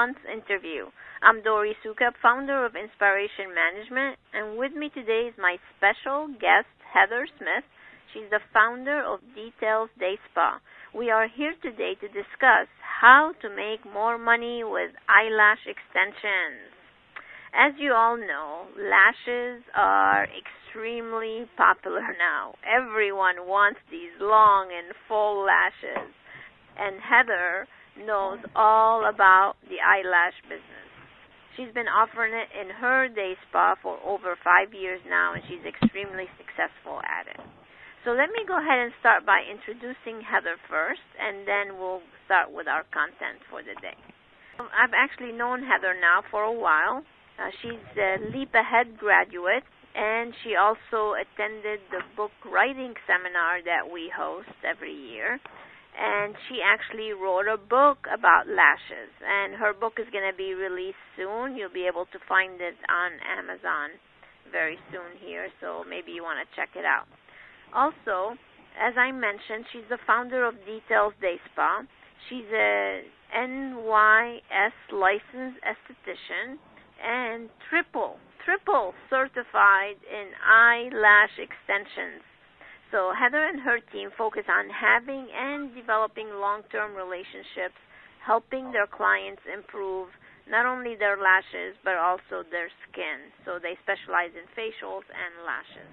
month's interview. I'm Dory Sukup, founder of Inspiration Management, and with me today is my special guest, Heather Smith. She's the founder of Details Day Spa. We are here today to discuss how to make more money with eyelash extensions. As you all know, lashes are extremely popular now. Everyone wants these long and full lashes. And Heather knows all about the eyelash business. She's been offering it in her day spa for over five years now, and she's extremely successful at it. So let me go ahead and start by introducing Heather first, and then we'll start with our content for the day. I've actually known Heather now for a while. Uh, she's a Leap Ahead graduate, and she also attended the book writing seminar that we host every year. And she actually wrote a book about lashes, and her book is going to be released soon. You'll be able to find it on Amazon very soon here, so maybe you want to check it out. Also, as I mentioned, she's the founder of Details Day Spa. She's a NYS licensed esthetician and triple, triple certified in eyelash extensions. So Heather and her team focus on having and developing long-term relationships, helping their clients improve not only their lashes but also their skin. So they specialize in facials and lashes.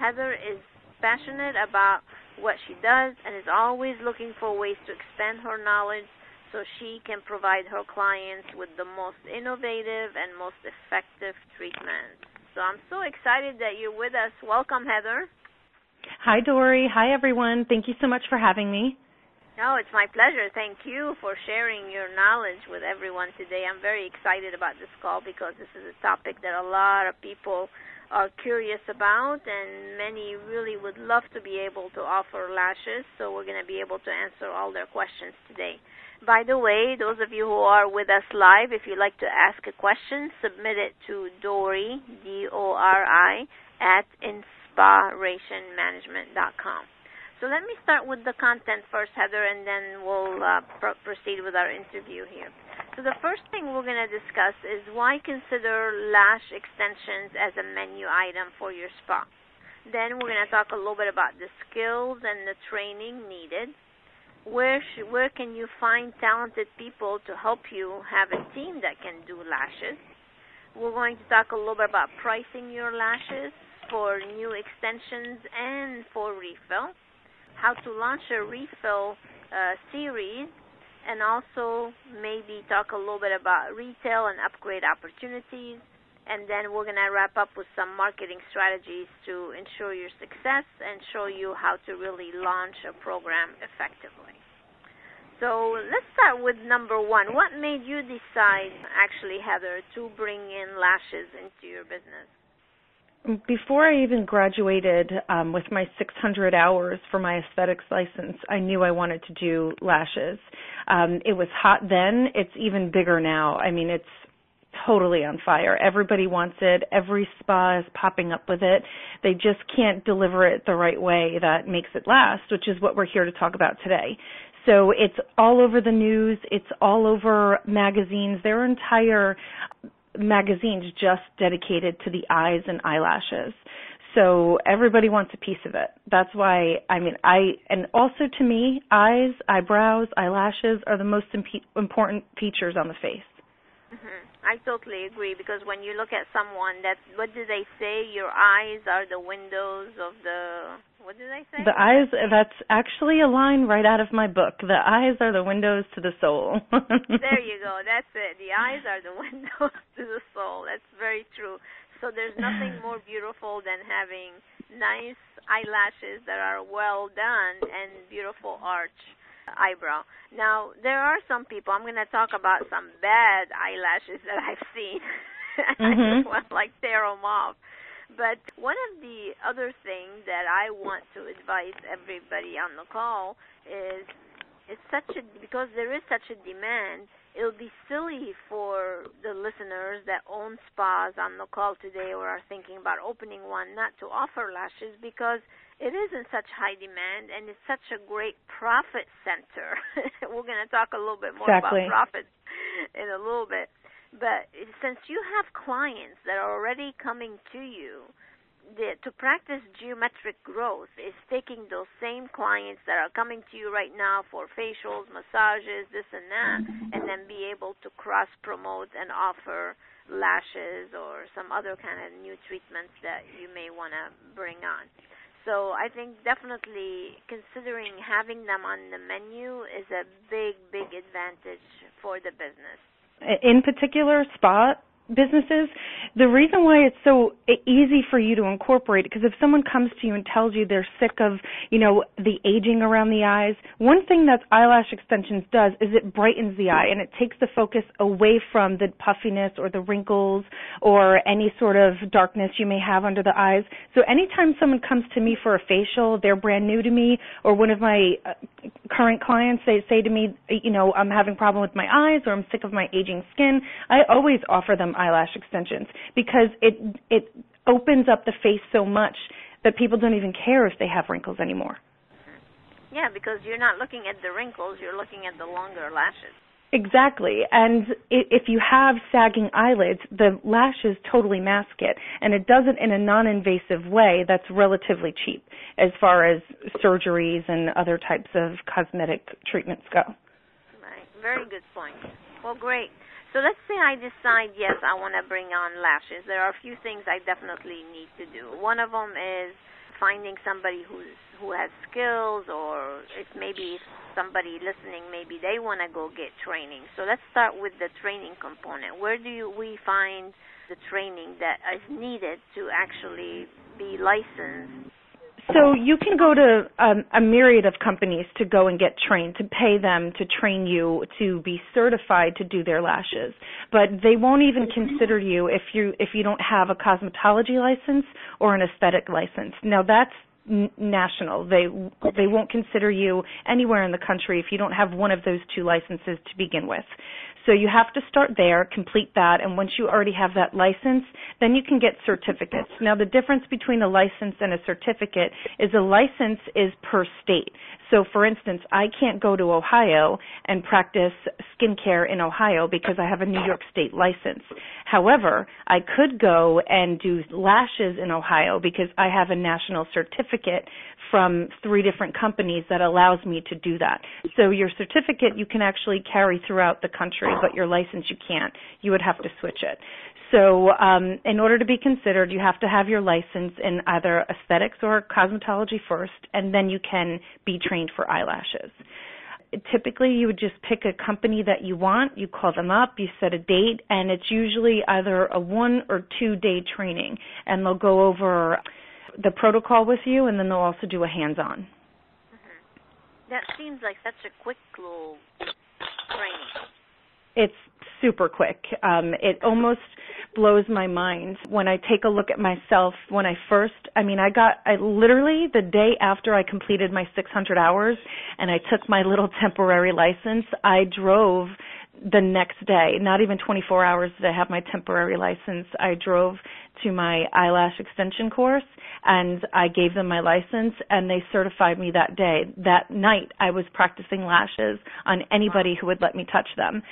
Heather is passionate about what she does and is always looking for ways to expand her knowledge so she can provide her clients with the most innovative and most effective treatments. So I'm so excited that you're with us. Welcome, Heather. Hi, Dory. Hi, everyone. Thank you so much for having me. No, it's my pleasure. Thank you for sharing your knowledge with everyone today. I'm very excited about this call because this is a topic that a lot of people are curious about, and many really would love to be able to offer lashes. So we're going to be able to answer all their questions today. By the way, those of you who are with us live, if you'd like to ask a question, submit it to Dory, D-O-R-I, at inspirationmanagement.com. So let me start with the content first, Heather, and then we'll uh, pr- proceed with our interview here. So the first thing we're going to discuss is why consider lash extensions as a menu item for your spa. Then we're going to talk a little bit about the skills and the training needed where sh- where can you find talented people to help you have a team that can do lashes? We're going to talk a little bit about pricing your lashes for new extensions and for refill, how to launch a refill uh, series, and also maybe talk a little bit about retail and upgrade opportunities. And then we're going to wrap up with some marketing strategies to ensure your success and show you how to really launch a program effectively. So let's start with number one. What made you decide, actually, Heather, to bring in lashes into your business? Before I even graduated um, with my 600 hours for my aesthetics license, I knew I wanted to do lashes. Um, it was hot then. It's even bigger now. I mean, it's totally on fire. Everybody wants it. Every spa is popping up with it. They just can't deliver it the right way that makes it last, which is what we're here to talk about today. So it's all over the news. It's all over magazines. There are entire magazines just dedicated to the eyes and eyelashes. So everybody wants a piece of it. That's why I mean I and also to me, eyes, eyebrows, eyelashes are the most imp- important features on the face. Mm-hmm. I totally agree because when you look at someone, that what do they say? Your eyes are the windows of the. What do they say? The eyes. That's actually a line right out of my book. The eyes are the windows to the soul. there you go. That's it. The eyes are the windows to the soul. That's very true. So there's nothing more beautiful than having nice eyelashes that are well done and beautiful arch eyebrow. Now, there are some people, I'm going to talk about some bad eyelashes that I've seen. mm-hmm. I just want to like tear them off. But one of the other things that I want to advise everybody on the call is it's such a because there is such a demand it'll be silly for the listeners that own spas on the call today or are thinking about opening one not to offer lashes because it is in such high demand and it's such a great profit center. We're going to talk a little bit more exactly. about profits in a little bit. But since you have clients that are already coming to you, the, to practice geometric growth is taking those same clients that are coming to you right now for facials, massages, this and that, and then be able to cross promote and offer lashes or some other kind of new treatments that you may want to bring on. So I think definitely considering having them on the menu is a big, big advantage for the business. In particular, spot businesses the reason why it's so easy for you to incorporate because if someone comes to you and tells you they're sick of you know the aging around the eyes one thing that eyelash extensions does is it brightens the eye and it takes the focus away from the puffiness or the wrinkles or any sort of darkness you may have under the eyes. So anytime someone comes to me for a facial they're brand new to me or one of my uh, current clients they say to me you know I'm having problem with my eyes or I'm sick of my aging skin I always offer them eyelash extensions because it it opens up the face so much that people don't even care if they have wrinkles anymore. Yeah, because you're not looking at the wrinkles, you're looking at the longer lashes. Exactly. And if you have sagging eyelids, the lashes totally mask it. And it does it in a non invasive way that's relatively cheap as far as surgeries and other types of cosmetic treatments go. Right. Very good point. Well, great. So let's say I decide, yes, I want to bring on lashes. There are a few things I definitely need to do. One of them is finding somebody who's who has skills, or if maybe somebody listening, maybe they want to go get training. So let's start with the training component. Where do you, we find the training that is needed to actually be licensed so you can go to um, a myriad of companies to go and get trained, to pay them to train you to be certified to do their lashes. But they won't even consider you if you if you don't have a cosmetology license or an aesthetic license. Now that's n- national. They they won't consider you anywhere in the country if you don't have one of those two licenses to begin with. So you have to start there, complete that, and once you already have that license, then you can get certificates. Now the difference between a license and a certificate is a license is per state. So for instance, I can't go to Ohio and practice skincare in Ohio because I have a New York state license. However, I could go and do lashes in Ohio because I have a national certificate from three different companies that allows me to do that. So your certificate you can actually carry throughout the country, but your license you can't. You would have to switch it. So um, in order to be considered, you have to have your license in either aesthetics or cosmetology first, and then you can be trained for eyelashes typically you would just pick a company that you want, you call them up, you set a date, and it's usually either a one or two day training, and they'll go over the protocol with you, and then they'll also do a hands-on. Mm-hmm. That seems like such a quick little training. It's super quick. Um, it almost blows my mind when I take a look at myself. When I first, I mean, I got, I literally the day after I completed my 600 hours and I took my little temporary license, I drove the next day, not even 24 hours did I have my temporary license. I drove to my eyelash extension course and I gave them my license and they certified me that day. That night I was practicing lashes on anybody who would let me touch them.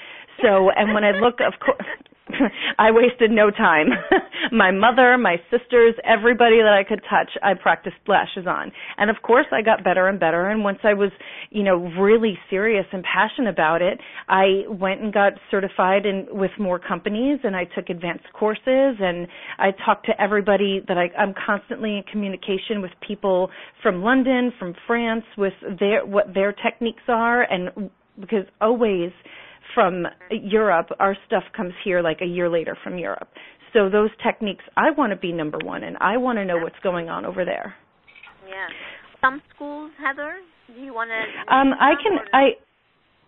So, and when I look, of course, I wasted no time. my mother, my sisters, everybody that I could touch, I practiced lashes on. And of course, I got better and better. And once I was, you know, really serious and passionate about it, I went and got certified in with more companies and I took advanced courses and I talked to everybody that I, I'm constantly in communication with people from London, from France, with their, what their techniques are and because always from Europe, our stuff comes here like a year later from Europe. So those techniques, I want to be number one, and I want to know what's going on over there. Yeah. Some schools, Heather, do you want to? Um, I can. I.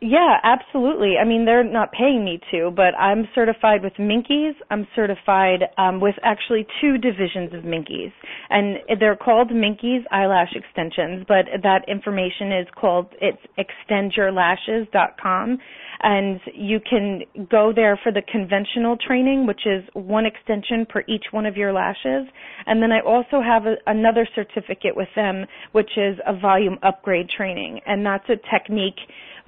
Yeah, absolutely. I mean, they're not paying me to, but I'm certified with Minkies. I'm certified um, with actually two divisions of Minkies, and they're called Minkies eyelash extensions. But that information is called it's extendyourlashes.com, and you can go there for the conventional training, which is one extension per each one of your lashes. And then I also have a, another certificate with them, which is a volume upgrade training, and that's a technique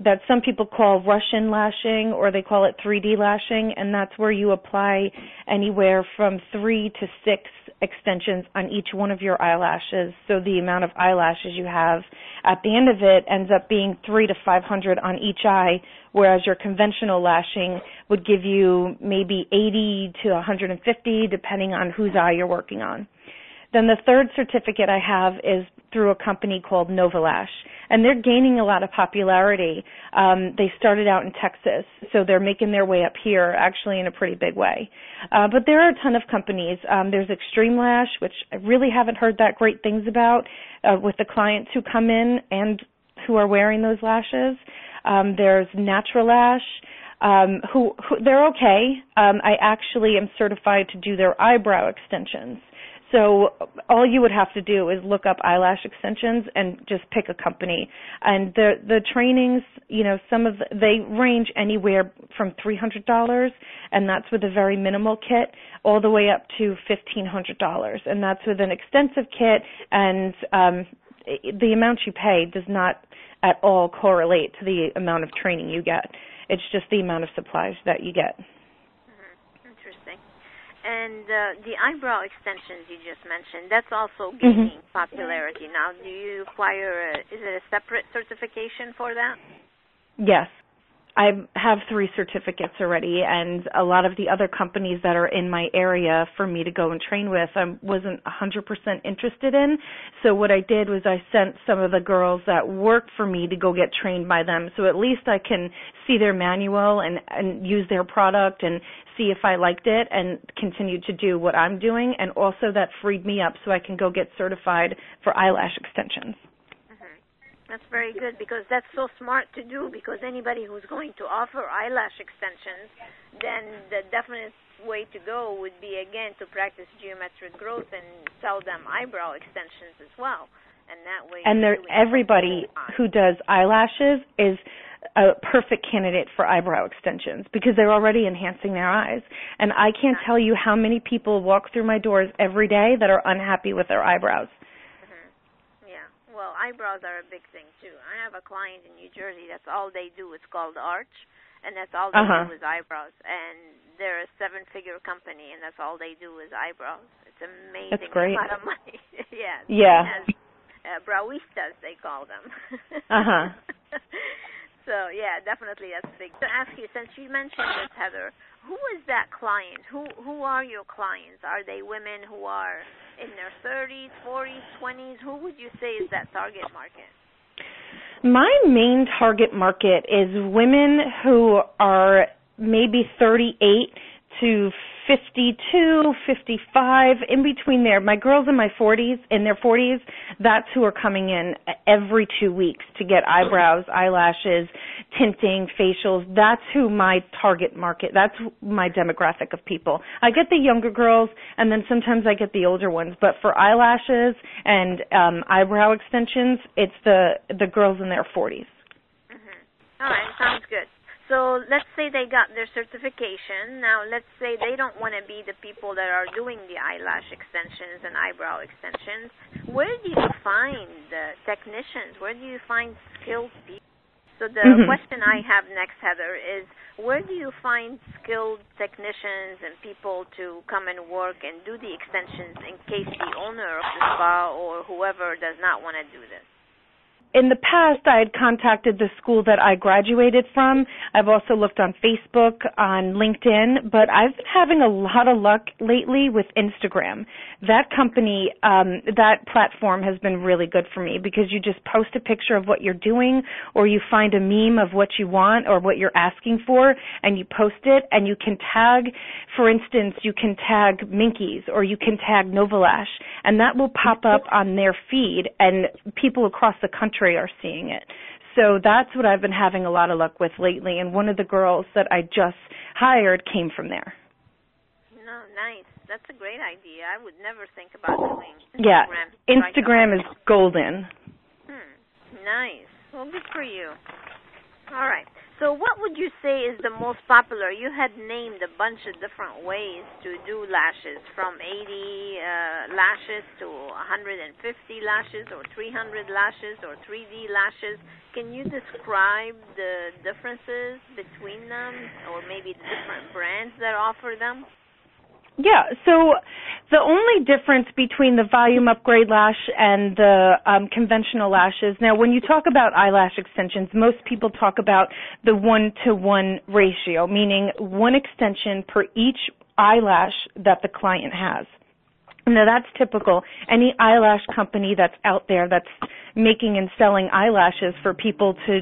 that some people call Russian lashing or they call it 3D lashing, and that's where you apply anywhere from three to six extensions on each one of your eyelashes. So the amount of eyelashes you have at the end of it ends up being three to 500 on each eye, whereas your conventional lashing would give you maybe 80 to 150 depending on whose eye you're working on. Then the third certificate I have is through a company called Novalash, and they're gaining a lot of popularity. Um, they started out in Texas, so they're making their way up here, actually in a pretty big way. Uh, but there are a ton of companies. Um, there's Extreme Lash, which I really haven't heard that great things about uh, with the clients who come in and who are wearing those lashes. Um, there's Natural Lash. Um, who, who they're okay. Um, I actually am certified to do their eyebrow extensions. So all you would have to do is look up eyelash extensions and just pick a company. And the the trainings, you know, some of the, they range anywhere from three hundred dollars, and that's with a very minimal kit, all the way up to fifteen hundred dollars, and that's with an extensive kit. And um, the amount you pay does not at all correlate to the amount of training you get. It's just the amount of supplies that you get. And uh, the eyebrow extensions you just mentioned, that's also mm-hmm. gaining mm-hmm. popularity now. Do you require, a, is it a separate certification for that? Yes. I have three certificates already, and a lot of the other companies that are in my area for me to go and train with, I wasn't 100% interested in. So what I did was I sent some of the girls that work for me to go get trained by them. So at least I can see their manual and and use their product and see if I liked it and continue to do what I'm doing. And also that freed me up so I can go get certified for eyelash extensions. That's very good because that's so smart to do because anybody who's going to offer eyelash extensions, then the definite way to go would be again to practice geometric growth and sell them eyebrow extensions as well. And that way And there everybody who does eyelashes is a perfect candidate for eyebrow extensions because they're already enhancing their eyes. And I can't tell you how many people walk through my doors every day that are unhappy with their eyebrows eyebrows are a big thing too. I have a client in New Jersey. That's all they do. It's called Arch, and that's all they uh-huh. do is eyebrows. And they're a seven-figure company, and that's all they do is eyebrows. It's amazing. That's great. A lot of money. yeah. Yeah. Has, uh, browistas, they call them. uh huh. so yeah, definitely that's big. To ask you, since you mentioned this, Heather, who is that client? Who who are your clients? Are they women who are in their 30s, 40s, 20s? Who would you say is that target market? My main target market is women who are maybe 38 to 52, 55, in between there. My girls in my 40s, in their 40s, that's who are coming in every two weeks to get eyebrows, eyelashes, tinting, facials. That's who my target market, that's my demographic of people. I get the younger girls and then sometimes I get the older ones, but for eyelashes and um eyebrow extensions, it's the the girls in their 40s. Mm-hmm. All right, sounds good. So let's say they got their certification. Now let's say they don't want to be the people that are doing the eyelash extensions and eyebrow extensions. Where do you find the technicians? Where do you find skilled people? So the mm-hmm. question I have next, Heather, is where do you find skilled technicians and people to come and work and do the extensions in case the owner of the spa or whoever does not want to do this? In the past I had contacted the school that I graduated from. I've also looked on Facebook, on LinkedIn, but I've been having a lot of luck lately with Instagram. That company, um, that platform has been really good for me because you just post a picture of what you're doing or you find a meme of what you want or what you're asking for and you post it and you can tag, for instance, you can tag Minkies or you can tag Novalash and that will pop up on their feed and people across the country country are seeing it. So that's what I've been having a lot of luck with lately. And one of the girls that I just hired came from there. No, nice. That's a great idea. I would never think about doing Instagram. Yeah, Instagram is golden. Hmm. Nice. Well, good for you. All right. So, what would you say is the most popular? You had named a bunch of different ways to do lashes, from 80 uh, lashes to 150 lashes, or 300 lashes, or 3D lashes. Can you describe the differences between them, or maybe the different brands that offer them? Yeah, so the only difference between the volume upgrade lash and the um, conventional lashes, now when you talk about eyelash extensions, most people talk about the one to one ratio, meaning one extension per each eyelash that the client has. Now that's typical. Any eyelash company that's out there that's making and selling eyelashes for people to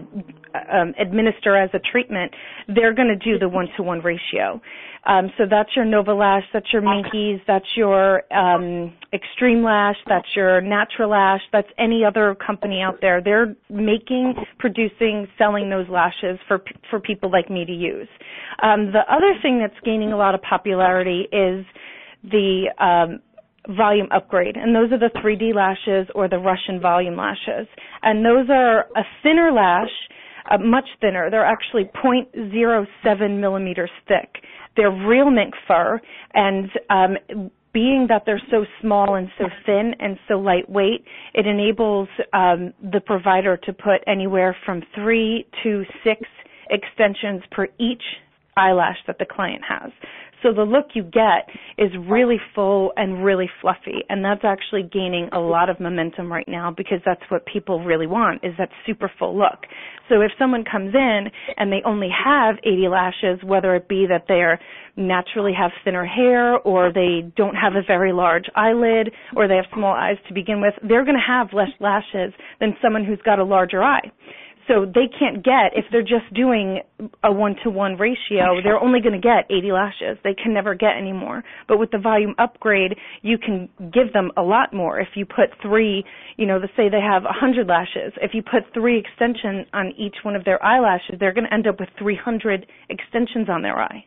um, administer as a treatment, they're going to do the one-to-one ratio. Um, so that's your Nova Lash, that's your Minkies, that's your um, Extreme Lash, that's your Natural Lash, that's any other company out there. They're making, producing, selling those lashes for for people like me to use. Um, the other thing that's gaining a lot of popularity is the um, volume upgrade, and those are the 3D lashes or the Russian volume lashes. And those are a thinner lash, uh, much thinner. They're actually 0.07 millimeters thick. They're real mink fur, and um, being that they're so small and so thin and so lightweight, it enables um, the provider to put anywhere from three to six extensions per each eyelash that the client has. So the look you get is really full and really fluffy, and that's actually gaining a lot of momentum right now because that's what people really want is that super full look. So if someone comes in and they only have 80 lashes, whether it be that they're naturally have thinner hair or they don't have a very large eyelid or they have small eyes to begin with, they're going to have less lashes than someone who's got a larger eye. So they can't get, if they're just doing a one to one ratio, they're only going to get 80 lashes. They can never get any more. But with the volume upgrade, you can give them a lot more. If you put three, you know, let's say they have 100 lashes. If you put three extensions on each one of their eyelashes, they're going to end up with 300 extensions on their eye.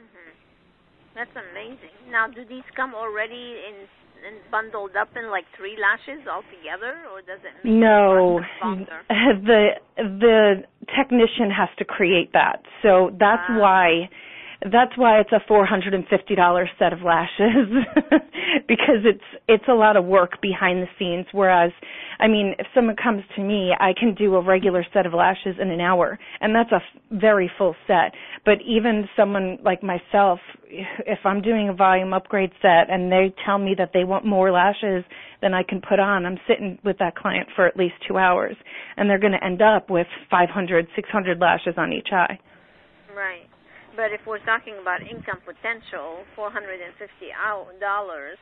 Mm-hmm. That's amazing. Now, do these come already in and bundled up in like three lashes altogether, or does it? No, the the technician has to create that, so that's wow. why that's why it's a four hundred and fifty dollar set of lashes because it's it's a lot of work behind the scenes. Whereas i mean if someone comes to me i can do a regular set of lashes in an hour and that's a f- very full set. But even someone like myself if i'm doing a volume upgrade set and they tell me that they want more lashes than i can put on i'm sitting with that client for at least 2 hours and they're going to end up with five hundred six hundred lashes on each eye. Right but if we're talking about income potential, $450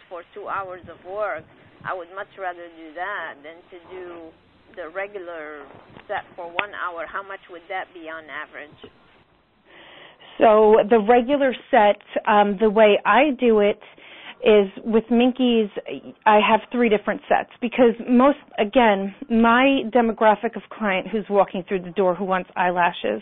for two hours of work, I would much rather do that than to do the regular set for one hour. How much would that be on average? So the regular set, um, the way I do it is with Minkies, I have three different sets because most, again, my demographic of client who's walking through the door who wants eyelashes,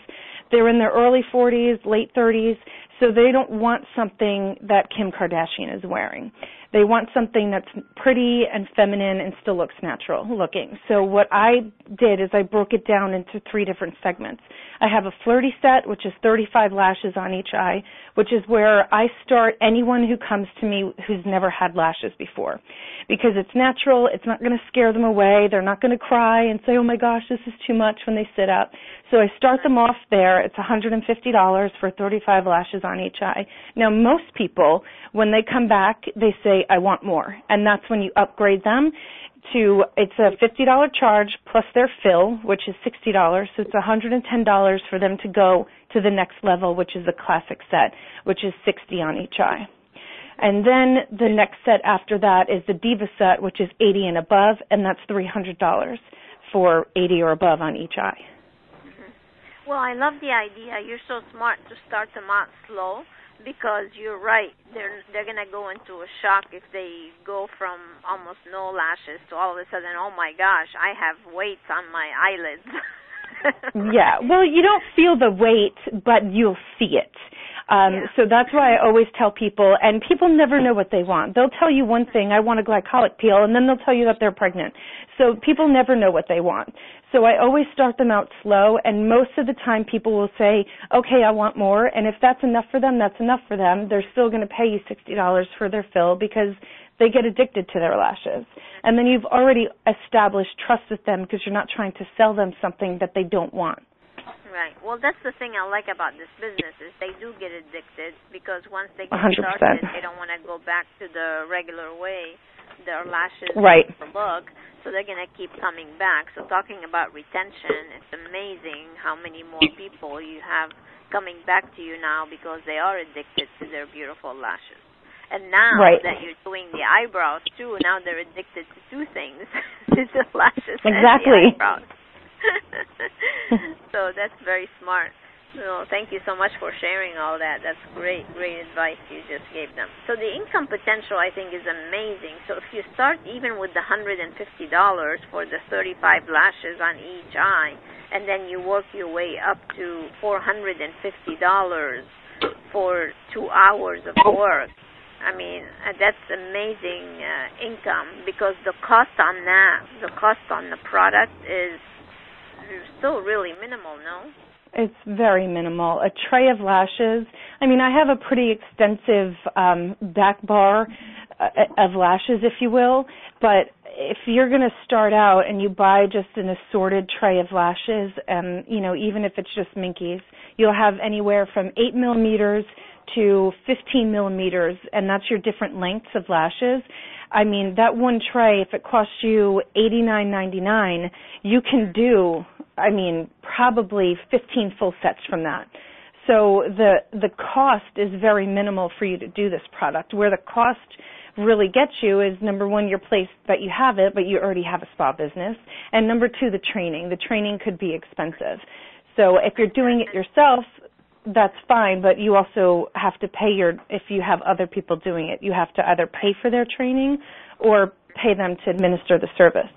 they're in their early 40s, late 30s, so they don't want something that Kim Kardashian is wearing. They want something that's pretty and feminine and still looks natural looking. So what I did is I broke it down into three different segments. I have a flirty set, which is 35 lashes on each eye, which is where I start anyone who comes to me who's never had lashes before. Because it's natural, it's not going to scare them away, they're not going to cry and say, oh my gosh, this is too much when they sit up. So I start them off there. It's $150 for 35 lashes on each eye. Now most people, when they come back, they say, I want more. And that's when you upgrade them to it's a $50 charge plus their fill, which is $60. So it's $110 for them to go to the next level, which is the classic set, which is 60 on each eye. And then the next set after that is the Diva set, which is 80 and above, and that's $300 for 80 or above on each eye. Well, I love the idea. You're so smart to start them out slow because you're right. They're they're gonna go into a shock if they go from almost no lashes to all of a sudden, oh my gosh, I have weights on my eyelids. yeah, well, you don't feel the weight, but you'll see it. Um, yeah. So that's why I always tell people, and people never know what they want. They'll tell you one thing, I want a glycolic peel, and then they'll tell you that they're pregnant. So people never know what they want. So I always start them out slow, and most of the time people will say, okay, I want more, and if that's enough for them, that's enough for them. They're still going to pay you $60 for their fill because they get addicted to their lashes. And then you've already established trust with them because you're not trying to sell them something that they don't want. Right. Well, that's the thing I like about this business is they do get addicted because once they get 100%. started, they don't want to go back to the regular way, their lashes Right. look. So they're gonna keep coming back. So talking about retention, it's amazing how many more people you have coming back to you now because they are addicted to their beautiful lashes. And now Right. that you're doing the eyebrows too, now they're addicted to two things: to the lashes Exactly. and the eyebrows. so that's very smart. So thank you so much for sharing all that. That's great, great advice you just gave them. So the income potential I think is amazing. So if you start even with the hundred and fifty dollars for the thirty five lashes on each eye, and then you work your way up to four hundred and fifty dollars for two hours of work. I mean, uh, that's amazing uh, income because the cost on that, the cost on the product is still really minimal, no? It's very minimal. A tray of lashes. I mean, I have a pretty extensive um, back bar uh, of lashes, if you will. But if you're going to start out and you buy just an assorted tray of lashes, and you know, even if it's just Minkies, you'll have anywhere from eight millimeters to 15 millimeters, and that's your different lengths of lashes. I mean, that one tray, if it costs you $89.99, you can do, I mean, probably 15 full sets from that. So the the cost is very minimal for you to do this product. Where the cost really gets you is number one, your place that you have it, but you already have a spa business, and number two, the training. The training could be expensive. So if you're doing it yourself, that's fine, but you also have to pay your, if you have other people doing it, you have to either pay for their training or pay them to administer the service.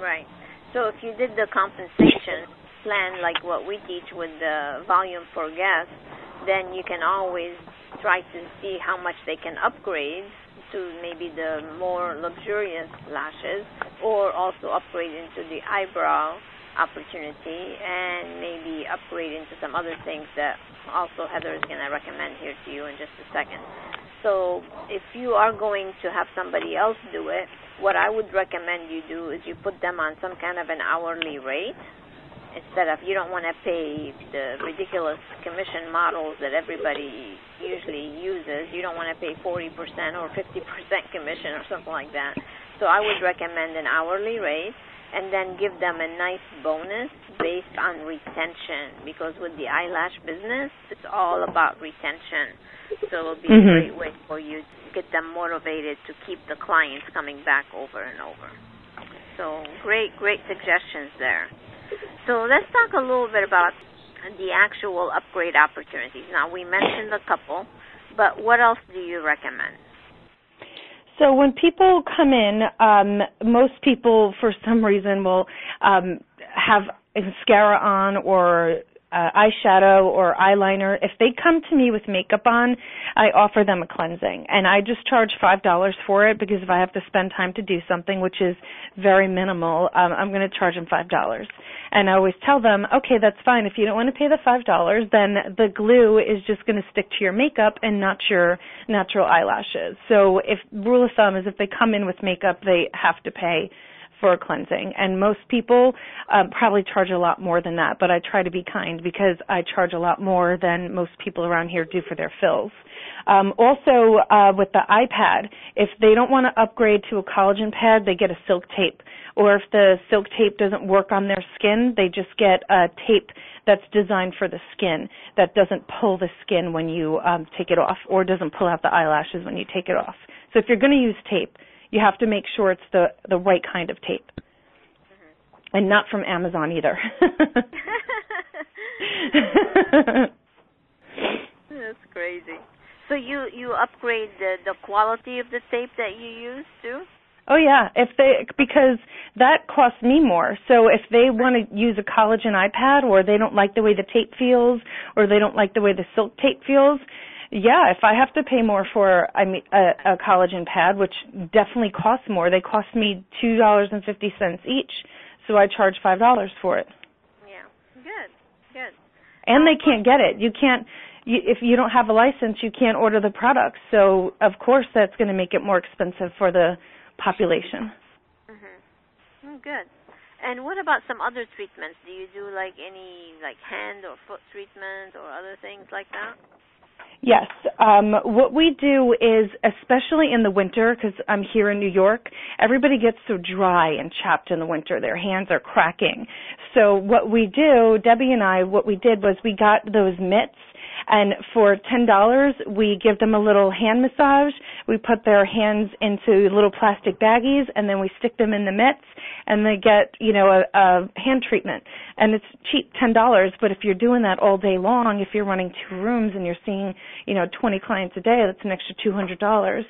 Right. So if you did the compensation plan like what we teach with the volume for guests, then you can always try to see how much they can upgrade to maybe the more luxurious lashes or also upgrade into the eyebrow opportunity and maybe upgrade into some other things that also Heather is going to recommend here to you in just a second. So if you are going to have somebody else do it, what I would recommend you do is you put them on some kind of an hourly rate instead of you don't want to pay the ridiculous commission models that everybody usually uses. You don't want to pay 40% or 50% commission or something like that. So I would recommend an hourly rate and then give them a nice bonus based on retention because with the eyelash business, it's all about retention. So it'll be Mhm. a great way for you to get them motivated to keep the clients coming back over and over. So great, great suggestions there. So let's talk a little bit about the actual upgrade opportunities. Now we mentioned a couple, but what else do you recommend? So when people come in, um, most people, for some reason, will um, have mascara on or uh, eyeshadow or eyeliner. If they come to me with makeup on, I offer them a cleansing, and I just charge five dollars for it because if I have to spend time to do something, which is very minimal, um, I'm going to charge them five dollars. And I always tell them, okay, that's fine. If you don't want to pay the five dollars, then the glue is just going to stick to your makeup and not your natural eyelashes. So if rule of thumb is if they come in with makeup, they have to pay for a cleansing. And most people um, probably charge a lot more than that, but I try to be kind because I charge a lot more than most people around here do for their fills. Um, also, uh, with the eye pad, if they don't want to upgrade to a collagen pad, they get a silk tape. Or if the silk tape doesn't work on their skin, they just get a tape that's designed for the skin that doesn't pull the skin when you um, take it off, or doesn't pull out the eyelashes when you take it off. So if you're going to use tape, you have to make sure it's the the right kind of tape, Mm-hmm. and not from Amazon either. That's crazy. So you you upgrade the the quality of the tape that you use too? Oh yeah, if they because that costs me more. So if they want to use a collagen eye pad or they don't like the way the tape feels or they don't like the way the silk tape feels, yeah, if I have to pay more for I mean a, a collagen pad, which definitely costs more, they cost me two dollars and fifty cents each, so I charge five dollars for it. Yeah, good, good. And they can't get it. You can't you, if you don't have a license, you can't order the products. So of course that's going to make it more expensive for the population. Mhm. Good. And what about some other treatments? Do you do like any like hand or foot treatment or other things like that? Yes. Um, what we do is, especially in the winter, because I'm here in New York, everybody gets so dry and chapped in the winter. Their hands are cracking. So what we do, Debbie and I, what we did was we got those mitts and for ten dollars we give them a little hand massage. We put their hands into little plastic baggies and then we stick them in the mitts and they get, you know, a, a hand treatment. And it's cheap, ten dollars, but if you're doing that all day long, if you're running two rooms and you're seeing, you know, twenty clients a day, that's an extra two hundred dollars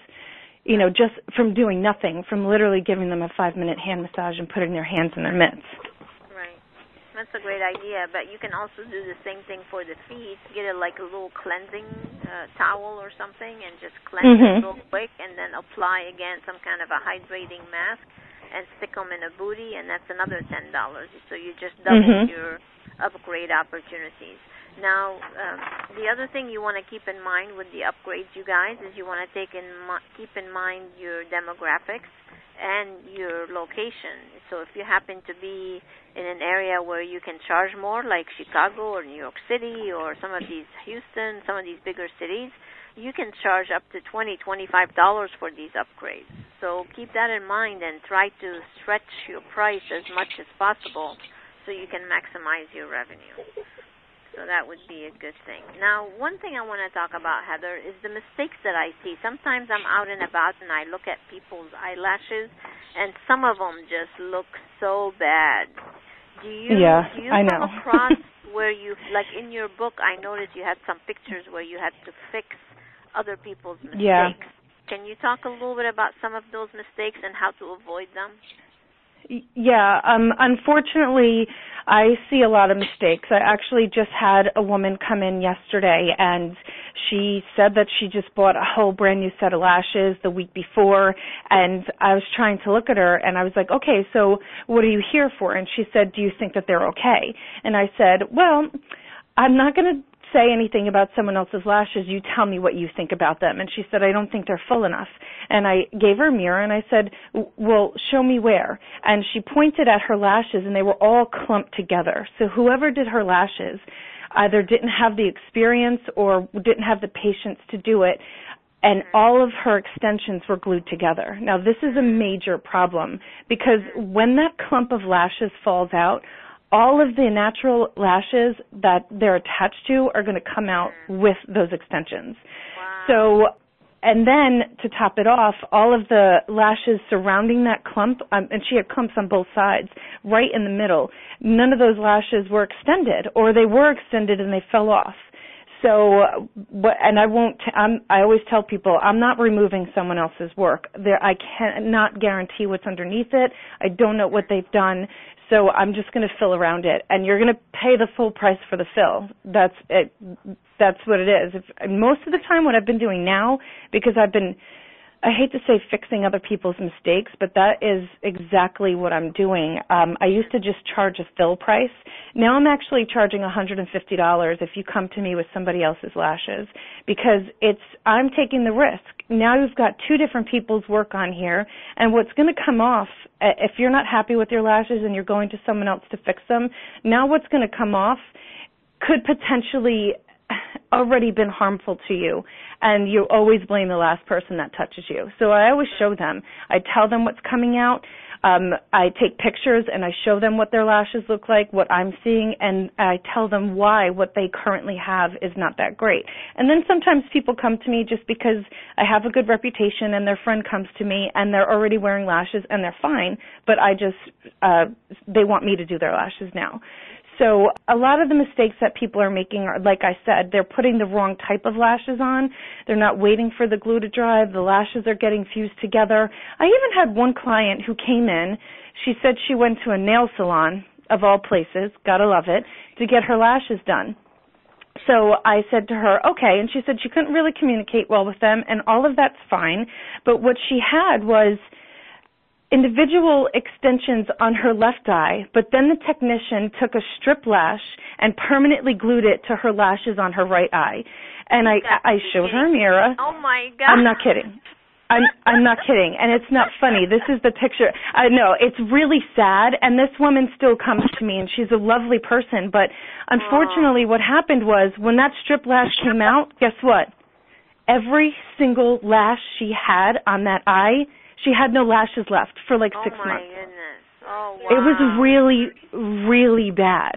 you know, just from doing nothing, from literally giving them a five minute hand massage and putting their hands in their mitts. Right. That's a great idea, but you can also do the same thing for the feet. Get a like a little cleansing uh, towel or something, and just cleanse mm-hmm. it real quick, and then apply again some kind of a hydrating mask, and stick them in a booty, and that's another ten dollars. So you just double mm-hmm. your upgrade opportunities. Now, um, the other thing you want to keep in mind with the upgrades, you guys, is you want to take in keep in mind your demographics and your location. So if you happen to be in an area where you can charge more, like Chicago or New York City or some of these Houston, some of these bigger cities, you can charge up to twenty, twenty-five dollars for these upgrades. So keep that in mind and try to stretch your price as much as possible so you can maximize your revenue. So that would be a good thing. Now, one thing I want to talk about, Heather, is the mistakes that I see. Sometimes I'm out and about and I look at people's eyelashes, and some of them just look so bad. Do you yeah, do you I come know. across where you like in your book? I noticed you had some pictures where you had to fix other people's mistakes. Yeah. Can you talk a little bit about some of those mistakes and how to avoid them? Yeah, um unfortunately I see a lot of mistakes. I actually just had a woman come in yesterday and she said that she just bought a whole brand new set of lashes the week before and I was trying to look at her and I was like, "Okay, so what are you here for?" And she said, "Do you think that they're okay?" And I said, "Well, I'm not going to say anything about someone else's lashes. You tell me what you think about them. And she said, I don't think they're full enough. And I gave her a mirror and I said, well, show me where. And she pointed at her lashes and they were all clumped together. So whoever did her lashes either didn't have the experience or didn't have the patience to do it and all of her extensions were glued together. Now this is a major problem because when that clump of lashes falls out, all of the natural lashes that they're attached to are going to come out with those extensions. Wow. So, and then to top it off, all of the lashes surrounding that clump, um, and she had clumps on both sides, right in the middle, none of those lashes were extended, or they were extended and they fell off. So, and I won't, I'm, I always tell people, I'm not removing someone else's work. There, I cannot guarantee what's underneath it. I don't know what they've done. So I'm just going to fill around it, and you're going to pay the full price for the fill. That's it. That's what it is. If, most of the time, what I've been doing now, because I've been I hate to say fixing other people's mistakes, but that is exactly what I'm doing. Um, I used to just charge a fill price. Now I'm actually charging $150 if you come to me with somebody else's lashes because it's I'm taking the risk. Now you've got two different people's work on here, and what's going to come off if you're not happy with your lashes and you're going to someone else to fix them, now what's going to come off could potentially already been harmful to you and you always blame the last person that touches you. So I always show them. I tell them what's coming out. Um, I take pictures and I show them what their lashes look like, what I'm seeing, and I tell them why what they currently have is not that great. And then sometimes people come to me just because I have a good reputation and their friend comes to me and they're already wearing lashes and they're fine, but I just, uh, they want me to do their lashes now. So a lot of the mistakes that people are making are, like I said, they're putting the wrong type of lashes on. They're not waiting for the glue to dry. The lashes are getting fused together. I even had one client who came in. She said she went to a nail salon, of all places, gotta love it, to get her lashes done. So I said to her, okay, and she said she couldn't really communicate well with them, and all of that's fine. But what she had was individual extensions on her left eye, but then the technician took a strip lash and permanently glued it to her lashes on her right eye. And I I showed her a mirror. Oh my god. I'm not kidding. I'm I'm not kidding, and it's not funny. This is the picture. I know it's really sad, and this woman still comes to me, and she's a lovely person. But unfortunately, what happened was when that strip lash came out, guess what? Every single lash she had on that eye, she had no lashes left for like oh six my months. goodness. Oh wow. It was really, really bad.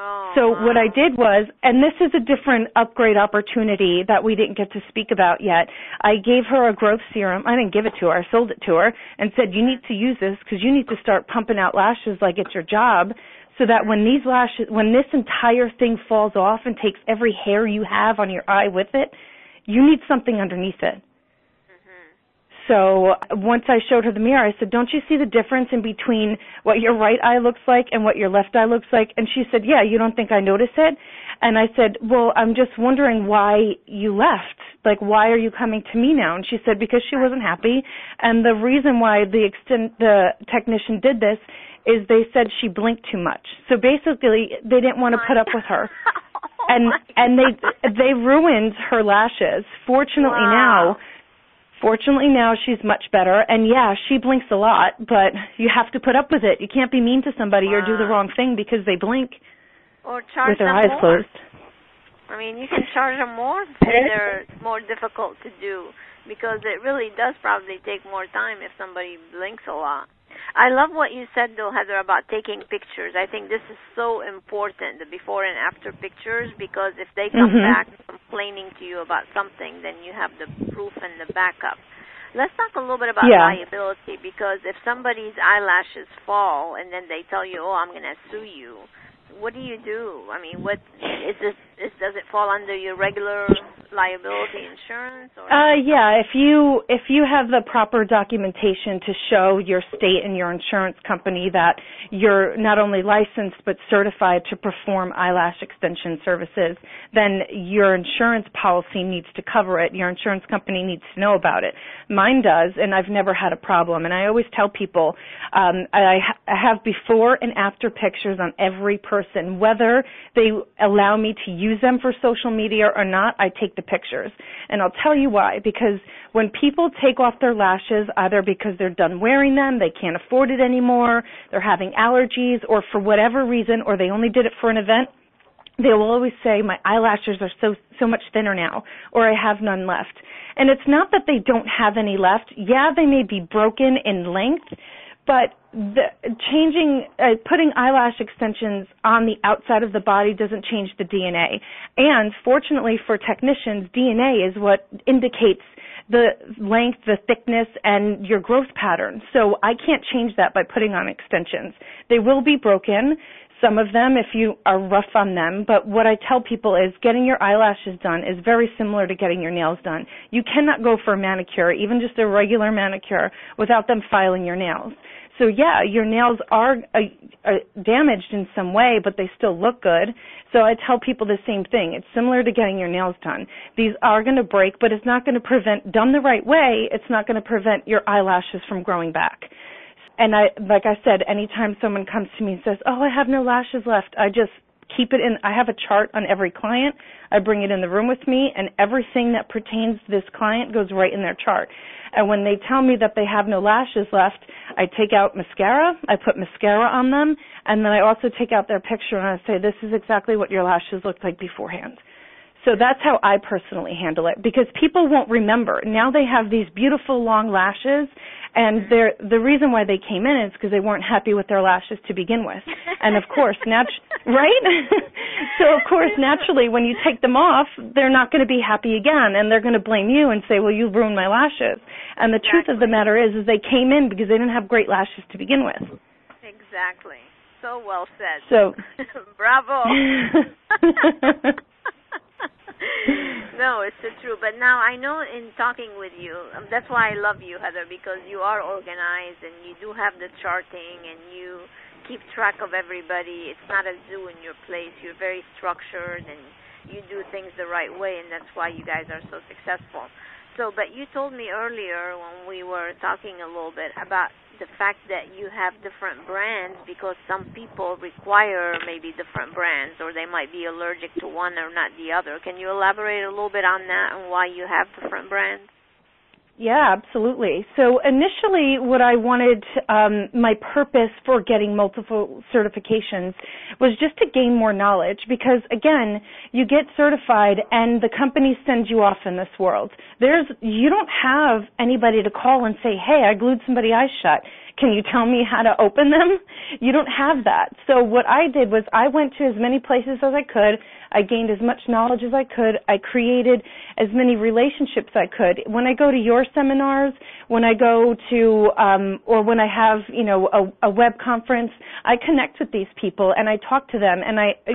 Oh, So wow. what I did was, and this is a different upgrade opportunity that we didn't get to speak about yet. I gave her a growth serum. I didn't give it to her. I sold it to her and said, you need to use this because you need to start pumping out lashes like it's your job so that when these lashes, when this entire thing falls off and takes every hair you have on your eye with it, you need something underneath it. So once I showed her the mirror, I said, "Don't you see the difference in between what your right eye looks like and what your left eye looks like?" And she said, "Yeah, you don't think I notice it?" And I said, "Well, I'm just wondering why you left. Like, why are you coming to me now?" And she said, "Because she wasn't happy, and the reason why the extent the technician did this is they said she blinked too much. So basically, they didn't want to put up with her." Oh and my and they they ruined her lashes. Fortunately Wow. now, fortunately now she's much better. And yeah, she blinks a lot, but you have to put up with it. You can't be mean to somebody or do the wrong thing because they blink or charge with their eyes more. closed. I mean, you can charge them more if they're more difficult to do because it really does probably take more time if somebody blinks a lot. I love what you said though, Heather, about taking pictures. I think this is so important, the before and after pictures, because if they come Mhm. back complaining to you about something, then you have the proof and the backup. Let's talk a little bit about Yeah. liability because if somebody's eyelashes fall and then they tell you, "Oh, I'm going to sue you," what do you do? I mean, what is this? Is, does it fall under your regular liability insurance? Or Uh yeah, if you if you have the proper documentation to show your state and your insurance company that you're not only licensed but certified to perform eyelash extension services, then your insurance policy needs to cover it. Your insurance company needs to know about it. Mine does, and I've never had a problem. And I always tell people um, I, I have before and after pictures on every person, whether they allow me to use them for social media or not. I take the pictures, and I'll tell you why. Because when people take off their lashes, either because they're done wearing them, they can't afford it anymore, they're having allergies, or for whatever reason, or they only did it for an event, they will always say my eyelashes are so so much thinner now or I have none left. And it's not that they don't have any left. Yeah, they may be broken in length, but the changing uh, putting eyelash extensions on the outside of the body doesn't change the DNA. And fortunately for technicians, DNA is what indicates the length, the thickness, and your growth pattern. So I can't change that by putting on extensions. They will be broken some of them if you are rough on them, but what I tell people is getting your eyelashes done is very similar to getting your nails done. You cannot go for a manicure, even just a regular manicure, without them filing your nails. So yeah, your nails are, uh, are damaged in some way, but they still look good. So I tell people the same thing. It's similar to getting your nails done. These are going to break, but it's not going to prevent, done the right way, it's not going to prevent your eyelashes from growing back and I like I said, anytime someone comes to me and says, "Oh, I have no lashes left," I just keep it in. I have a chart on every client. I bring it in the room with me, and everything that pertains to this client goes right in their chart. And when they tell me that they have no lashes left, I take out mascara. I put mascara on them, and then I also take out their picture and I say, "This is exactly what your lashes looked like beforehand." So that's how I personally handle it because people won't remember. Now they have these beautiful long lashes and mm-hmm. they're, the reason why they came in is because they weren't happy with their lashes to begin with. And of course, nat- right? so of course, naturally, when you take them off, they're not going to be happy again and they're going to blame you and say, well, you ruined my lashes. And the truth of the matter is, is they came in because they didn't have great lashes to begin with. Exactly. So well said. So, bravo. no, it's the truth. But now I know in talking with you, um, that's why I love you, Heather, because you are organized and you do have the charting and you keep track of everybody. It's not a zoo in your place. You're very structured and you do things the right way, and that's why you guys are so successful. So, but you told me earlier when we were talking a little bit about the fact that you have different brands because some people require maybe different brands or they might be allergic to one or not the other. Can you elaborate a little bit on that and why you have different brands? Yeah, absolutely. So initially, what I wanted, um, my purpose for getting multiple certifications was just to gain more knowledge because again, you get certified and the company sends you off in this world. There's, you don't have anybody to call and say, hey, I glued somebody's eyes shut. Can you tell me how to open them? You don't have that. So what I did was I went to as many places as I could. I gained as much knowledge as I could. I created as many relationships I could. When I go to your seminars, when I go to, um, or when I have, you know, a, a web conference, I connect with these people and I talk to them and I, I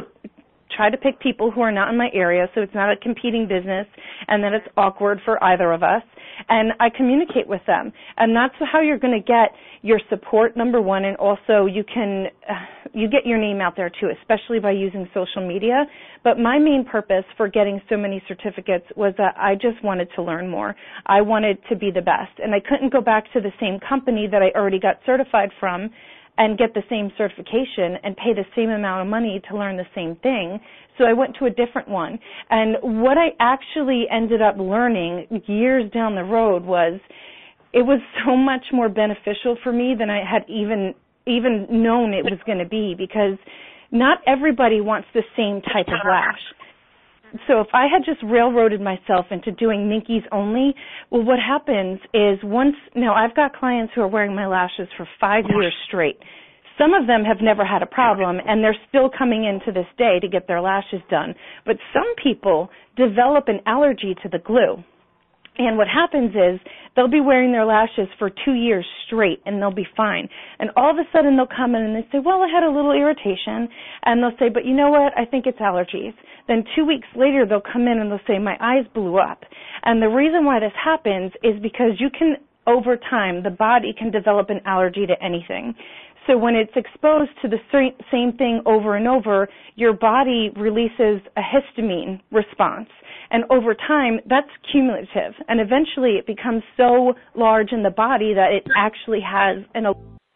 try to pick people who are not in my area so it's not a competing business and that it's awkward for either of us and I communicate with them. And that's how you're going to get your support, number one, and also you can, uh, you get your name out there too, especially by using social media. But my main purpose for getting so many certificates was that I just wanted to learn more. I wanted to be the best. And I couldn't go back to the same company that I already got certified from and get the same certification and pay the same amount of money to learn the same thing. So I went to a different one. And what I actually ended up learning years down the road was it was so much more beneficial for me than I had even even known it was going to be because not everybody wants the same type of lash so if I had just railroaded myself into doing minkies only, well, what happens is once now I've got clients who are wearing my lashes for five years straight. Some of them have never had a problem and they're still coming in to this day to get their lashes done. But some people develop an allergy to the glue. And what happens is they'll be wearing their lashes for two years straight and they'll be fine. And all of a sudden they'll come in and they say, well, I had a little irritation. And they'll say, but you know what? I think it's allergies. Then two weeks later they'll come in and they'll say, my eyes blew up. And the reason why this happens is because you can, over time, the body can develop an allergy to anything. So when it's exposed to the same thing over and over, your body releases a histamine response. And over time, that's cumulative. And eventually it becomes so large in the body that it actually has an.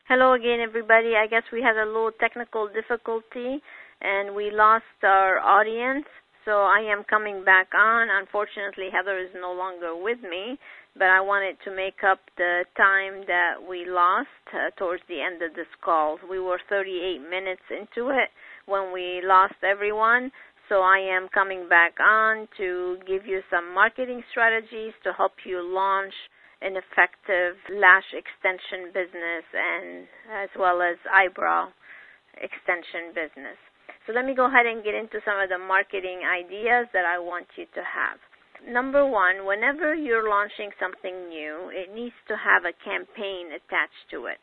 Hello again, everybody. I guess we had a little technical difficulty and we lost our audience. So I am coming back on. Unfortunately, Heather is no longer with me but I wanted to make up the time that we lost uh, towards the end of this call. We were 38 minutes into it when we lost everyone. So I am coming back on to give you some marketing strategies to help you launch an effective lash extension business and as well as eyebrow extension business. So let me go ahead and get into some of the marketing ideas that I want you to have number one, whenever you're launching something new, it needs to have a campaign attached to it.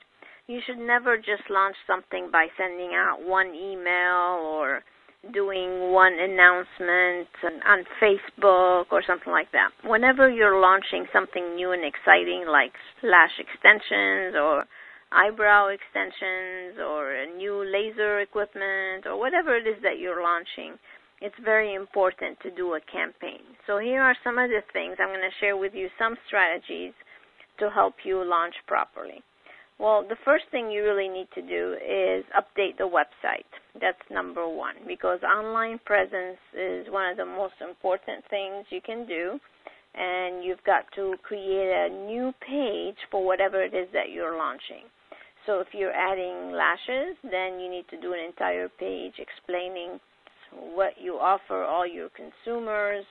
You should never just launch something by sending out one email or doing one announcement on Facebook or something like that. Whenever you're launching something new and exciting like lash extensions or eyebrow extensions or a new laser equipment or whatever it is that you're launching, it's very important to do a campaign. So here are some of the things I'm going to share with you some strategies to help you launch properly. Well, the first thing you really need to do is update the website. That's number one because online presence is one of the most important things you can do. And you've got to create a new page for whatever it is that you're launching. So if you're adding lashes, then you need to do an entire page explaining what you offer all your consumers,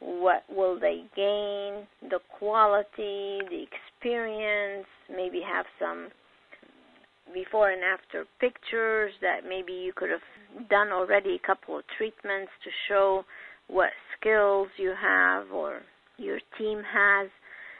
what will they gain, the quality, the experience, maybe have some before and after pictures that maybe you could have done already a couple of treatments to show what skills you have or your team has.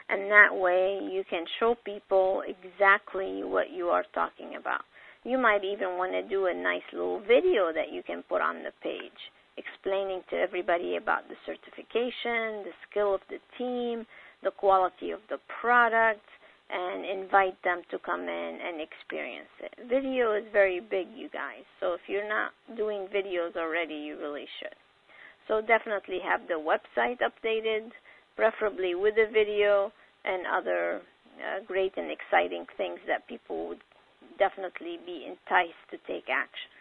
And that way you can show people exactly what you are talking about You might even want to do a nice little video that you can put on the page explaining to everybody about the certification, the skill of the team, the quality of the product, and invite them to come in and experience it. Video is very big, you guys. So if you're not doing videos already, you really should. So definitely have the website updated, preferably with a video and other uh, great and exciting things that people would definitely be enticed to take action.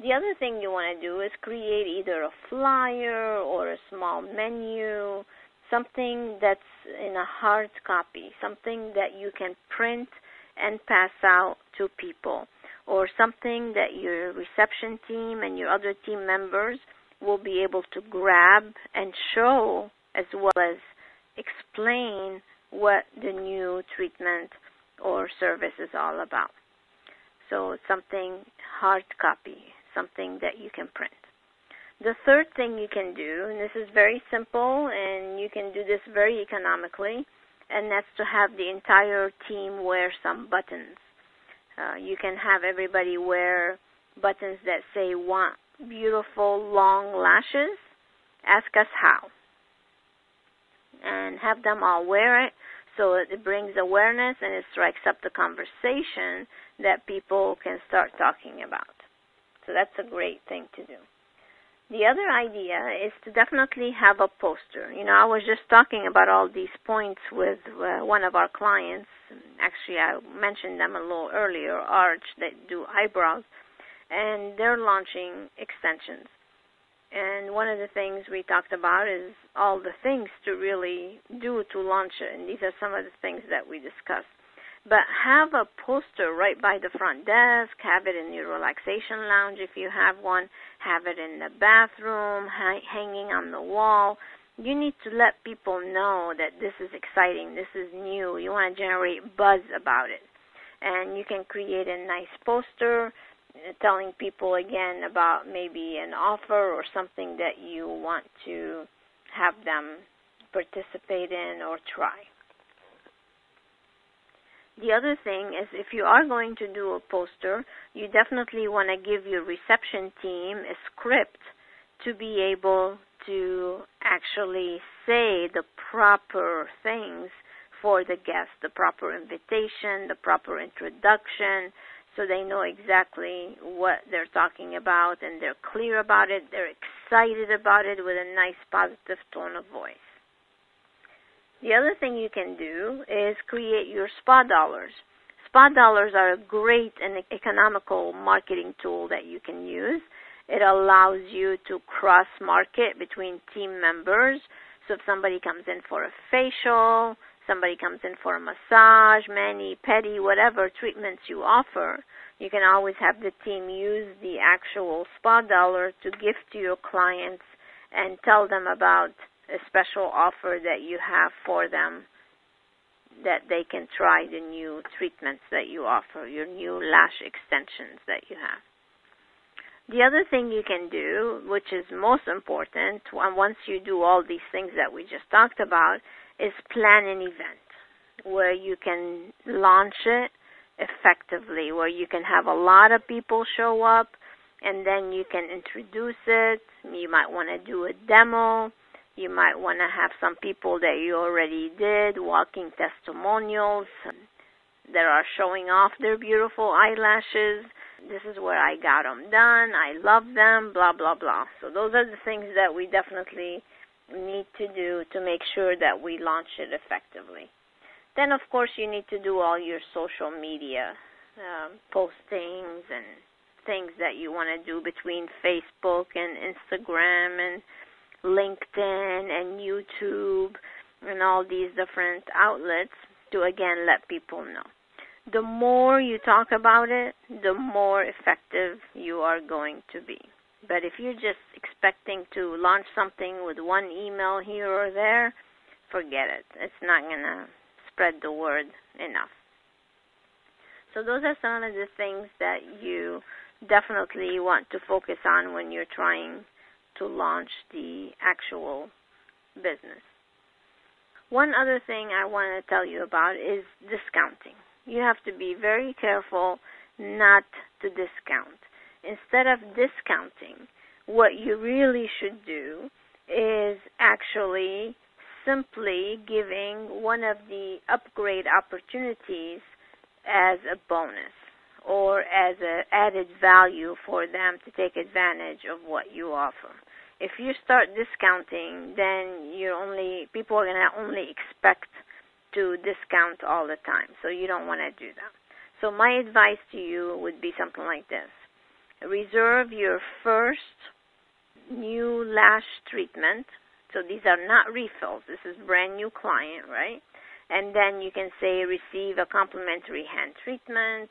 The other thing you want to do is create either a flyer or a small menu, something that's in a hard copy, something that you can print and pass out to people, or something that your reception team and your other team members will be able to grab and show as well as explain what the new treatment or service is all about. So something hard copy, something that you can print. The third thing you can do, and this is very simple and you can do this very economically, and that's to have the entire team wear some buttons. Uh, you can have everybody wear buttons that say want beautiful long lashes. Ask us how. And have them all wear it so it brings awareness and it strikes up the conversation that people can start talking about. So that's a great thing to do. The other idea is to definitely have a poster. You know, I was just talking about all these points with uh, one of our clients. Actually, I mentioned them a little earlier, Arch, that do eyebrows, and they're launching extensions. And one of the things we talked about is all the things to really do to launch it. And these are some of the things that we discussed. But have a poster right by the front desk, have it in your relaxation lounge if you have one, have it in the bathroom, ha- hanging on the wall. You need to let people know that this is exciting, this is new. You want to generate buzz about it. And you can create a nice poster telling people again about maybe an offer or something that you want to have them participate in or try. The other thing is if you are going to do a poster, you definitely want to give your reception team a script to be able to actually say the proper things for the guest, the proper invitation, the proper introduction, so they know exactly what they're talking about and they're clear about it, they're excited about it with a nice positive tone of voice. The other thing you can do is create your spa dollars. Spa dollars are a great and economical marketing tool that you can use. It allows you to cross market between team members. So if somebody comes in for a facial, somebody comes in for a massage, mani, pedi, whatever treatments you offer, you can always have the team use the actual spa dollar to gift to your clients and tell them about a special offer that you have for them that they can try the new treatments that you offer, your new lash extensions that you have. The other thing you can do, which is most important, once you do all these things that we just talked about, is plan an event where you can launch it effectively, where you can have a lot of people show up and then you can introduce it. You might want to do a demo. You might want to have some people that you already did, walking testimonials that are showing off their beautiful eyelashes. This is where I got them done. I love them, blah, blah, blah. So those are the things that we definitely need to do to make sure that we launch it effectively. Then, of course, you need to do all your social media um, postings and things that you want to do between Facebook and Instagram and LinkedIn and YouTube and all these different outlets to again let people know. The more you talk about it, the more effective you are going to be. But if you're just expecting to launch something with one email here or there, forget it. It's not going to spread the word enough. So those are some of the things that you definitely want to focus on when you're trying to launch the actual business. One other thing I want to tell you about is discounting. You have to be very careful not to discount. Instead of discounting, what you really should do is actually simply giving one of the upgrade opportunities as a bonus or as an added value for them to take advantage of what you offer. If you start discounting, then you're only people are going to only expect to discount all the time. So you don't want to do that. So my advice to you would be something like this. Reserve your first new lash treatment. So these are not refills. This is brand new client, right? And then you can say receive a complimentary hand treatment,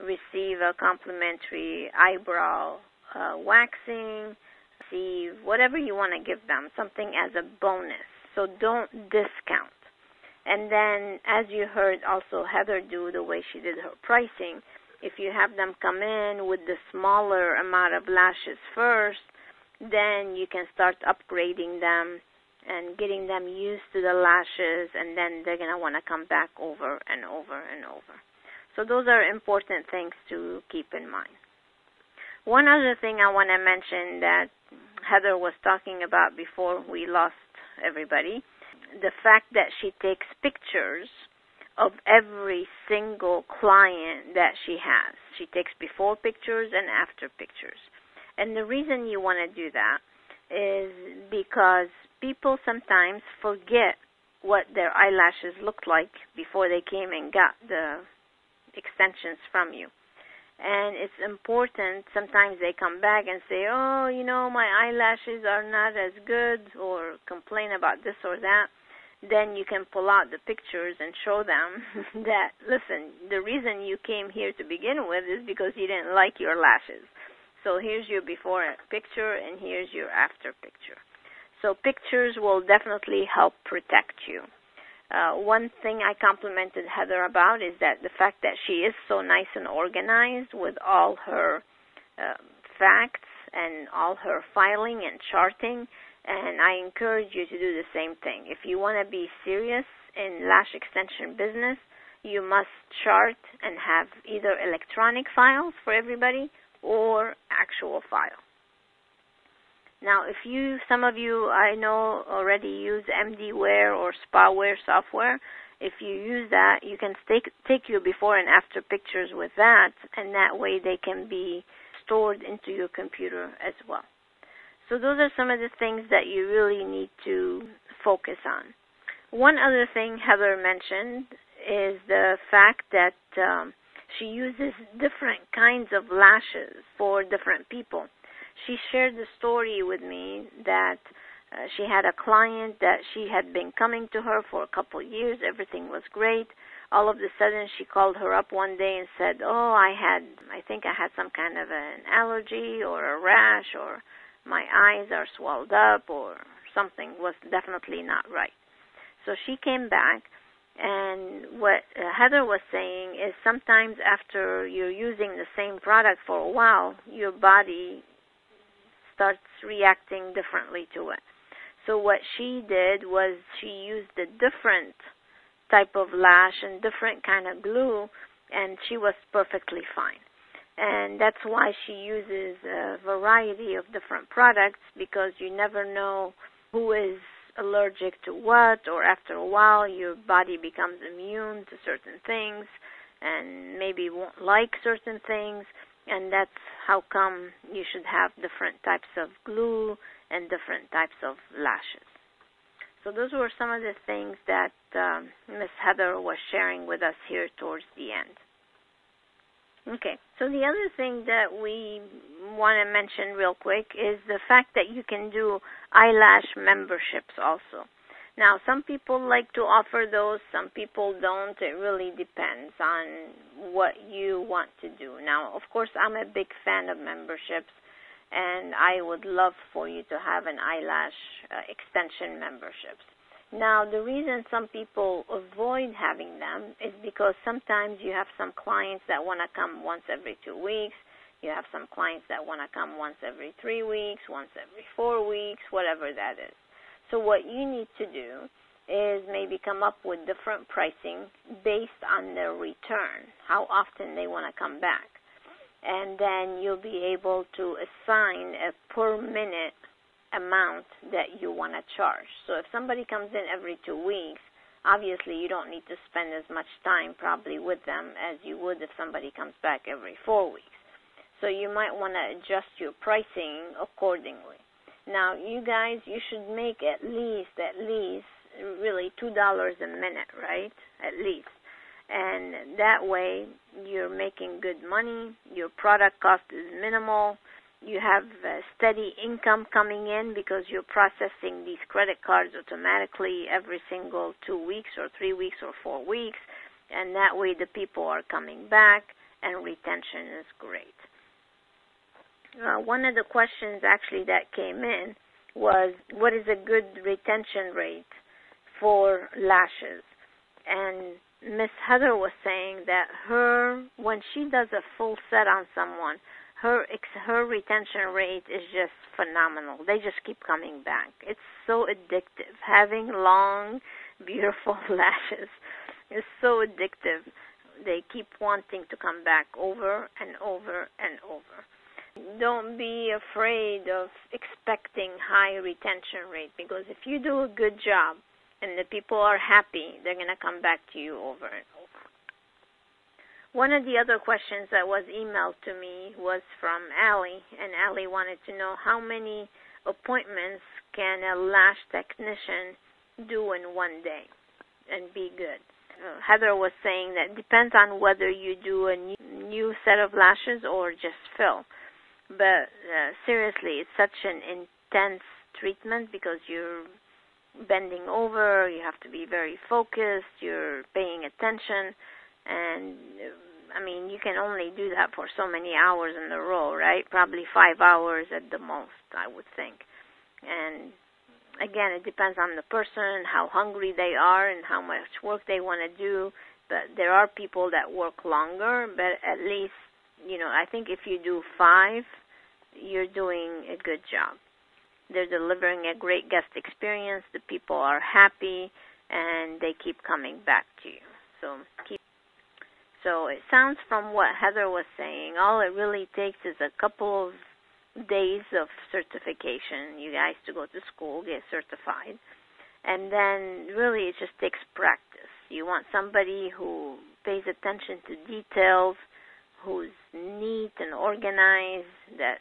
receive a complimentary eyebrow uh, waxing, receive whatever you want to give them, something as a bonus. So don't discount. And then, as you heard also Heather do the way she did her pricing, if you have them come in with the smaller amount of lashes first, then you can start upgrading them and getting them used to the lashes, and then they're going to want to come back over and over and over. So, those are important things to keep in mind. One other thing I want to mention that Heather was talking about before we lost everybody the fact that she takes pictures of every single client that she has. She takes before pictures and after pictures. And the reason you want to do that is because people sometimes forget what their eyelashes looked like before they came and got the extensions from you. And it's important, sometimes they come back and say, oh, you know, my eyelashes are not as good, or complain about this or that then you can pull out the pictures and show them that listen the reason you came here to begin with is because you didn't like your lashes. So here's your before picture and here's your after picture. So pictures will definitely help protect you. Uh, one thing I complimented Heather about is that the fact that she is so nice and organized with all her uh, facts and all her filing and charting and I encourage you to do the same thing. If you want to be serious in lash extension business, you must chart and have either electronic files for everybody or actual file. Now, if you, some of you I know already use MDWare or SpaWare software, if you use that, you can take, take your before and after pictures with that, and that way they can be stored into your computer as well. So those are some of the things that you really need to focus on. One other thing Heather mentioned is the fact that um, she uses different kinds of lashes for different people. She shared the story with me that uh, she had a client that she had been coming to her for a couple of years. Everything was great. All of a sudden, she called her up one day and said, "Oh, I had, I think I had some kind of an allergy or a rash or my eyes are swelled up or something was definitely not right. So she came back, and what uh, Heather was saying is sometimes after you're using the same product for a while, your body starts reacting differently to it. So what she did was she used a different type of lash and different kind of glue, and she was perfectly fine and that's why she uses a variety of different products because you never know who is allergic to what or after a while your body becomes immune to certain things and maybe won't like certain things and that's how come you should have different types of glue and different types of lashes. So those were some of the things that um, Miss Heather was sharing with us here towards the end. Okay. So the other thing that we want to mention real quick is the fact that you can do eyelash memberships also. Now, some people like to offer those, some people don't. It really depends on what you want to do. Now, of course, I'm a big fan of memberships, and I would love for you to have an eyelash uh, extension memberships. Now, the reason some people avoid having them is because sometimes you have some clients that want to come once every two weeks. You have some clients that want to come once every three weeks, once every four weeks, whatever that is. So, what you need to do is maybe come up with different pricing based on their return, how often they want to come back. and then you'll be able to assign a per minute amount that you want to charge. So if somebody comes in every two weeks, obviously you don't need to spend as much time probably with them as you would if somebody comes back every four weeks. So you might want to adjust your pricing accordingly. Now, you guys, you should make at least, at least, really $2 a minute, right? At least. And that way, you're making good money, your product cost is minimal, you have steady income coming in because you're processing these credit cards automatically every single two weeks or three weeks or four weeks, and that way the people are coming back and retention is great. Uh, one of the questions actually that came in was what is a good retention rate for lashes? And Miss Heather was saying that her when she does a full set on someone, her her retention rate is just phenomenal. They just keep coming back. It's so addictive. Having long, beautiful lashes is so addictive. They keep wanting to come back over and over and over. Don't be afraid of expecting high retention rate because if you do a good job and the people are happy, they're going to come back to you over and over. One of the other questions that was emailed to me was from Allie, and Allie wanted to know how many appointments can a lash technician do in one day and be good. Uh, Heather was saying that depends on whether you do a new, new set of lashes or just fill. But uh, seriously, it's such an intense treatment because you're bending over, you have to be very focused, you're paying attention and I mean you can only do that for so many hours in a row, right? Probably 5 hours at the most, I would think. And again, it depends on the person, how hungry they are and how much work they want to do, but there are people that work longer, but at least, you know, I think if you do 5, you're doing a good job. They're delivering a great guest experience, the people are happy, and they keep coming back to you. So keep so it sounds from what Heather was saying, all it really takes is a couple of days of certification. You guys to go to school, get certified. And then really it just takes practice. You want somebody who pays attention to details, who's neat and organized, that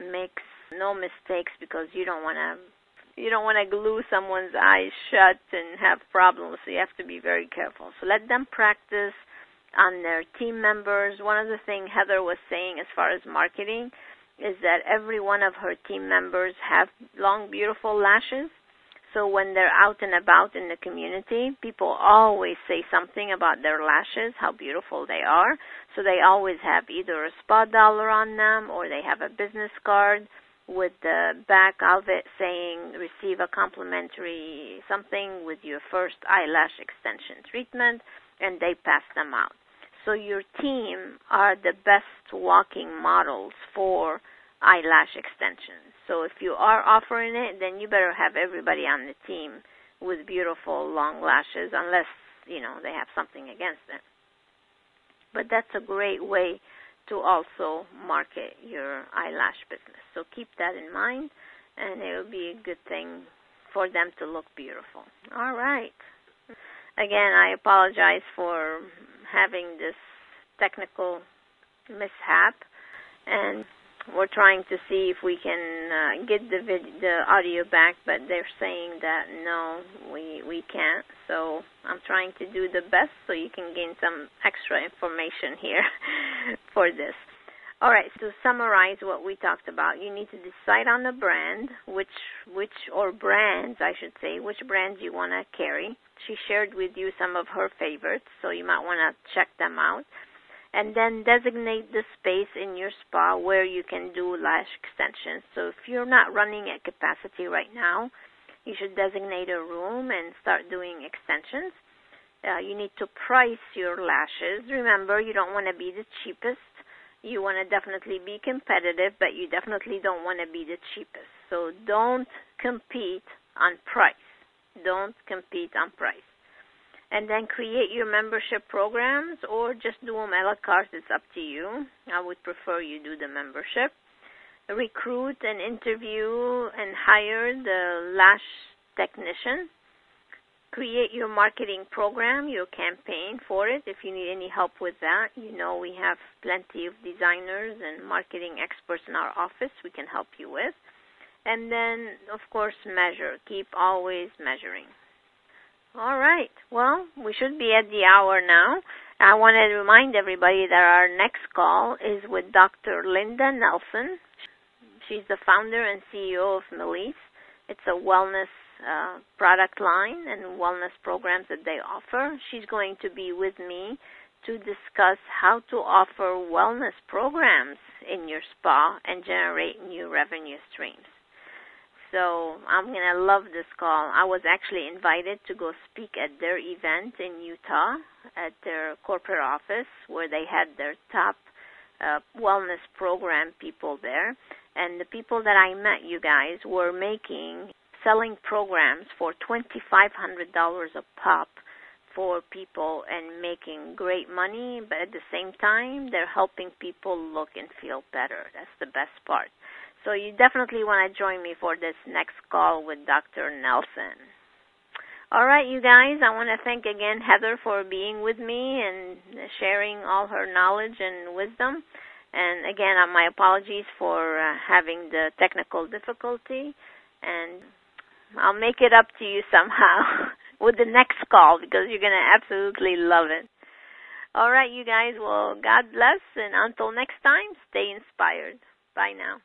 makes no mistakes because you don't want to you don't want to glue someone's eyes shut and have problems so you have to be very careful so let them practice on their team members. One of the things Heather was saying as far as marketing is that every one of her team members have long, beautiful lashes. So when they're out and about in the community, people always say something about their lashes, how beautiful they are. So they always have either a spa dollar on them or they have a business card with the back of it saying receive a complimentary something with your first eyelash extension treatment and they pass them out. So your team are the best walking models for eyelash extensions. So if you are offering it, then you better have everybody on the team with beautiful long lashes, unless you know they have something against it. But that's a great way to also market your eyelash business. So keep that in mind, and it will be a good thing for them to look beautiful. All right. Again, I apologize for having this technical mishap, and we're trying to see if we can uh, get the vid- the audio back, but they're saying that no, we we can't. So I'm trying to do the best so you can gain some extra information here for this. All right, to summarize what we talked about, you need to decide on the brand, which which or brands I should say, which brands you want to carry. She shared with you some of her favorites, so you might want to check them out. And then designate the space in your spa where you can do lash extensions. So if you're not running at capacity right now, you should designate a room and start doing extensions. Uh, you need to price your lashes. Remember, you don't want to be the cheapest you want to definitely be competitive, but you definitely don't want to be the cheapest. So don't compete on price. Don't compete on price. and then create your membership programs or just do them a la carte. It's up to you. I would prefer you do the membership. Recruit and interview and hire the lash technician. Create your marketing program, your campaign for it. If you need any help with that, you know we have plenty of designers and marketing experts in our office we can help you with. And then, of course, measure. Keep always measuring. All right. Well, we should be at the hour now. I want to remind everybody that our next call is with Dr. Linda Nelson. She's the founder and CEO of Melise. It's a wellness uh, product line and wellness programs that they offer. She's going to be with me to discuss how to offer wellness programs in your spa and generate new revenue streams. So I'm to love this call. I was actually invited to go speak at their event in Utah at their corporate office where they had their top uh, wellness program people there. And the people that I met, you guys, were making selling programs for $2,500 a pop for people and making great money, but at the same time, they're helping people look and feel better. That's the best part. So you definitely want to join me for this next call with Dr. Nelson. All right, you guys, I want to thank again Heather for being with me and sharing all her knowledge and wisdom. And again, uh, my apologies for uh, having the technical difficulty. And I'll make it up to you somehow with the next call because you're going to absolutely love it. All right, you guys. Well, God bless. And until next time, stay inspired. Bye now.